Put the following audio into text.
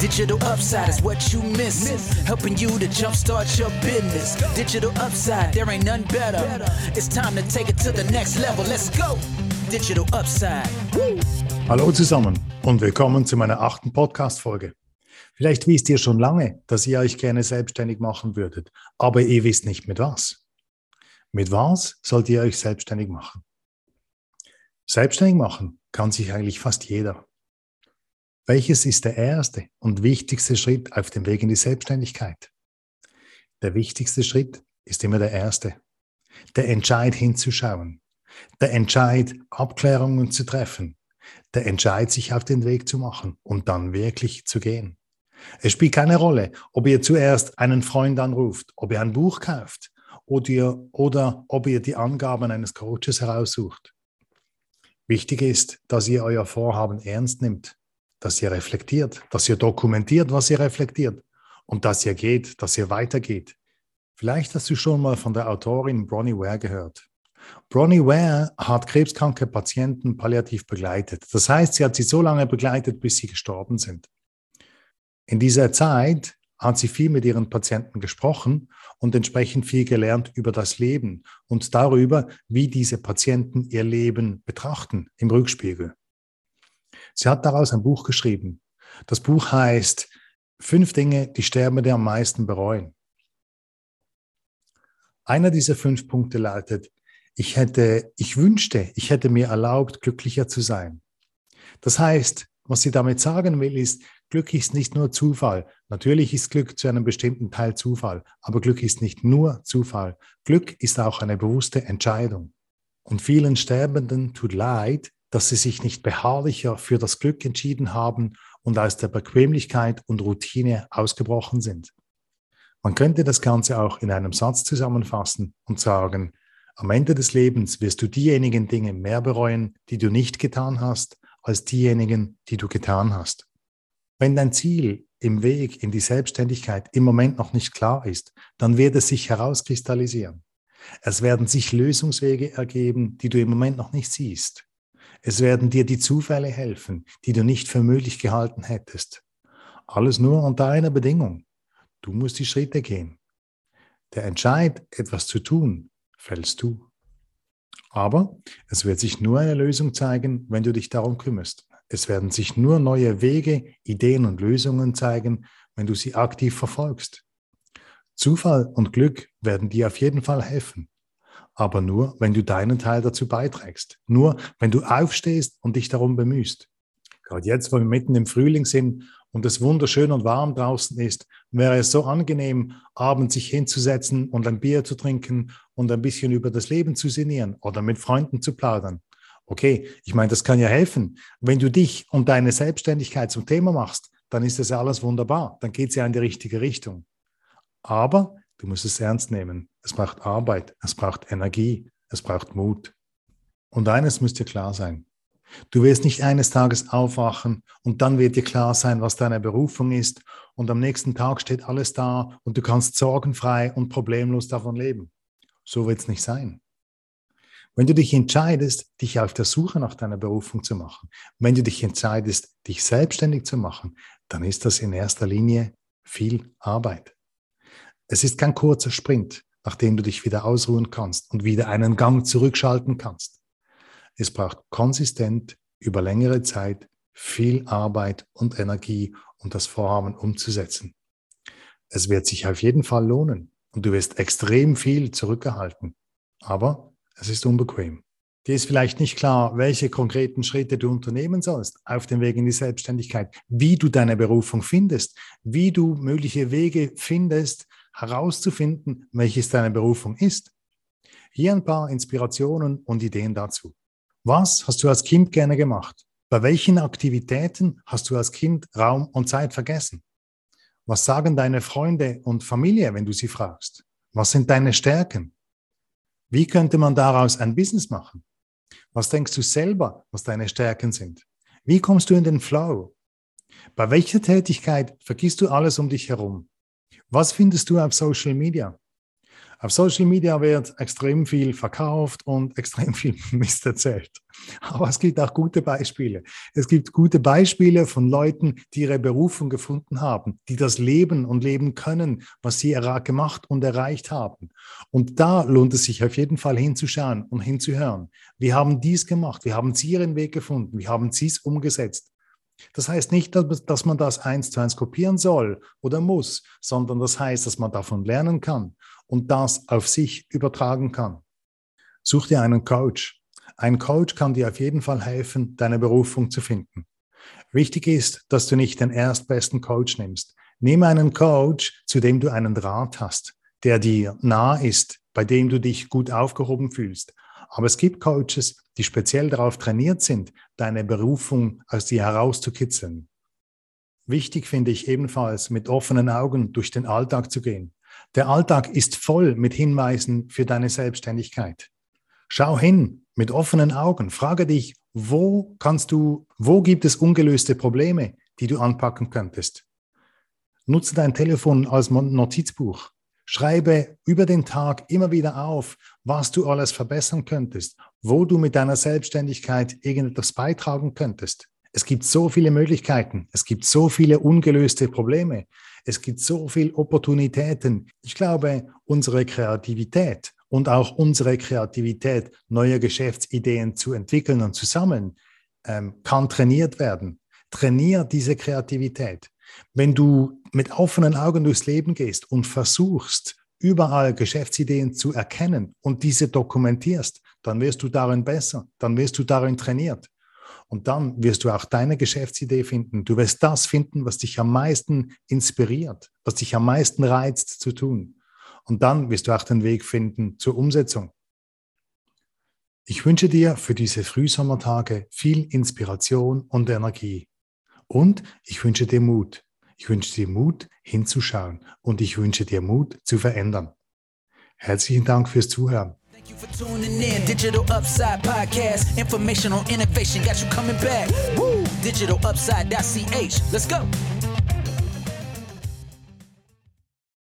Digital upside is what you miss. Helping you to jumpstart your business. Digital upside, there ain't none better. It's time to take it to the next level. Let's go. Digital upside. Hallo zusammen und willkommen zu meiner achten Podcast-Folge. Vielleicht wisst ihr schon lange, dass ihr euch gerne selbstständig machen würdet, aber ihr wisst nicht mit was. Mit was sollt ihr euch selbstständig machen? Selbstständig machen kann sich eigentlich fast jeder. Welches ist der erste und wichtigste Schritt auf dem Weg in die Selbstständigkeit? Der wichtigste Schritt ist immer der erste. Der Entscheid hinzuschauen. Der Entscheid, Abklärungen zu treffen. Der Entscheid, sich auf den Weg zu machen und dann wirklich zu gehen. Es spielt keine Rolle, ob ihr zuerst einen Freund anruft, ob ihr ein Buch kauft oder, ihr, oder ob ihr die Angaben eines Coaches heraussucht. Wichtig ist, dass ihr euer Vorhaben ernst nimmt dass ihr reflektiert, dass ihr dokumentiert, was ihr reflektiert und dass ihr geht, dass ihr weitergeht. Vielleicht hast du schon mal von der Autorin Bronnie Ware gehört. Bronnie Ware hat krebskranke Patienten palliativ begleitet. Das heißt, sie hat sie so lange begleitet, bis sie gestorben sind. In dieser Zeit hat sie viel mit ihren Patienten gesprochen und entsprechend viel gelernt über das Leben und darüber, wie diese Patienten ihr Leben betrachten im Rückspiegel. Sie hat daraus ein Buch geschrieben. Das Buch heißt Fünf Dinge, die Sterbende am meisten bereuen. Einer dieser fünf Punkte lautet, ich hätte, ich wünschte, ich hätte mir erlaubt, glücklicher zu sein. Das heißt, was sie damit sagen will, ist, Glück ist nicht nur Zufall. Natürlich ist Glück zu einem bestimmten Teil Zufall, aber Glück ist nicht nur Zufall. Glück ist auch eine bewusste Entscheidung. Und vielen Sterbenden tut leid, dass sie sich nicht beharrlicher für das Glück entschieden haben und aus der Bequemlichkeit und Routine ausgebrochen sind. Man könnte das Ganze auch in einem Satz zusammenfassen und sagen, am Ende des Lebens wirst du diejenigen Dinge mehr bereuen, die du nicht getan hast, als diejenigen, die du getan hast. Wenn dein Ziel im Weg in die Selbstständigkeit im Moment noch nicht klar ist, dann wird es sich herauskristallisieren. Es werden sich Lösungswege ergeben, die du im Moment noch nicht siehst. Es werden dir die Zufälle helfen, die du nicht für möglich gehalten hättest. Alles nur unter einer Bedingung. Du musst die Schritte gehen. Der Entscheid, etwas zu tun, fällst du. Aber es wird sich nur eine Lösung zeigen, wenn du dich darum kümmerst. Es werden sich nur neue Wege, Ideen und Lösungen zeigen, wenn du sie aktiv verfolgst. Zufall und Glück werden dir auf jeden Fall helfen aber nur, wenn du deinen Teil dazu beiträgst. Nur, wenn du aufstehst und dich darum bemühst. Gerade jetzt, wo wir mitten im Frühling sind und es wunderschön und warm draußen ist, wäre es so angenehm, abends sich hinzusetzen und ein Bier zu trinken und ein bisschen über das Leben zu sinnieren oder mit Freunden zu plaudern. Okay, ich meine, das kann ja helfen. Wenn du dich und deine Selbstständigkeit zum Thema machst, dann ist das alles wunderbar. Dann geht es ja in die richtige Richtung. Aber Du musst es ernst nehmen. Es braucht Arbeit, es braucht Energie, es braucht Mut. Und eines müsste klar sein. Du wirst nicht eines Tages aufwachen und dann wird dir klar sein, was deine Berufung ist und am nächsten Tag steht alles da und du kannst sorgenfrei und problemlos davon leben. So wird es nicht sein. Wenn du dich entscheidest, dich auf der Suche nach deiner Berufung zu machen, wenn du dich entscheidest, dich selbstständig zu machen, dann ist das in erster Linie viel Arbeit. Es ist kein kurzer Sprint, nachdem du dich wieder ausruhen kannst und wieder einen Gang zurückschalten kannst. Es braucht konsistent über längere Zeit viel Arbeit und Energie, um das Vorhaben umzusetzen. Es wird sich auf jeden Fall lohnen und du wirst extrem viel zurückerhalten. Aber es ist unbequem. Dir ist vielleicht nicht klar, welche konkreten Schritte du unternehmen sollst auf dem Weg in die Selbstständigkeit, wie du deine Berufung findest, wie du mögliche Wege findest, herauszufinden, welches deine Berufung ist. Hier ein paar Inspirationen und Ideen dazu. Was hast du als Kind gerne gemacht? Bei welchen Aktivitäten hast du als Kind Raum und Zeit vergessen? Was sagen deine Freunde und Familie, wenn du sie fragst? Was sind deine Stärken? Wie könnte man daraus ein Business machen? Was denkst du selber, was deine Stärken sind? Wie kommst du in den Flow? Bei welcher Tätigkeit vergisst du alles um dich herum? Was findest du auf Social Media? Auf Social Media wird extrem viel verkauft und extrem viel Mist erzählt. Aber es gibt auch gute Beispiele. Es gibt gute Beispiele von Leuten, die ihre Berufung gefunden haben, die das leben und leben können, was sie gemacht und erreicht haben. Und da lohnt es sich auf jeden Fall hinzuschauen und hinzuhören. Wir haben dies gemacht, wir haben sie ihren Weg gefunden, wir haben sie es umgesetzt. Das heißt nicht, dass man das eins zu eins kopieren soll oder muss, sondern das heißt, dass man davon lernen kann und das auf sich übertragen kann. Such dir einen Coach. Ein Coach kann dir auf jeden Fall helfen, deine Berufung zu finden. Wichtig ist, dass du nicht den erstbesten Coach nimmst. Nimm einen Coach, zu dem du einen Draht hast, der dir nah ist, bei dem du dich gut aufgehoben fühlst. Aber es gibt Coaches, die speziell darauf trainiert sind, deine Berufung aus dir herauszukitzeln. Wichtig finde ich ebenfalls, mit offenen Augen durch den Alltag zu gehen. Der Alltag ist voll mit Hinweisen für deine Selbstständigkeit. Schau hin mit offenen Augen. Frage dich, wo kannst du, wo gibt es ungelöste Probleme, die du anpacken könntest? Nutze dein Telefon als Notizbuch. Schreibe über den Tag immer wieder auf, was du alles verbessern könntest, wo du mit deiner Selbstständigkeit irgendetwas beitragen könntest. Es gibt so viele Möglichkeiten, es gibt so viele ungelöste Probleme, es gibt so viele Opportunitäten. Ich glaube, unsere Kreativität und auch unsere Kreativität, neue Geschäftsideen zu entwickeln und zu sammeln, ähm, kann trainiert werden. Trainier diese Kreativität. Wenn du mit offenen Augen durchs Leben gehst und versuchst, überall Geschäftsideen zu erkennen und diese dokumentierst, dann wirst du darin besser, dann wirst du darin trainiert. Und dann wirst du auch deine Geschäftsidee finden. Du wirst das finden, was dich am meisten inspiriert, was dich am meisten reizt zu tun. Und dann wirst du auch den Weg finden zur Umsetzung. Ich wünsche dir für diese Frühsommertage viel Inspiration und Energie. Und ich wünsche dir Mut. Ich wünsche dir Mut, hinzuschauen. Und ich wünsche dir Mut, zu verändern. Herzlichen Dank fürs Zuhören. Thank you for tuning in. Digital Upside Podcast. Information on innovation got you coming back. Woo! DigitalUpside.ch. Let's go.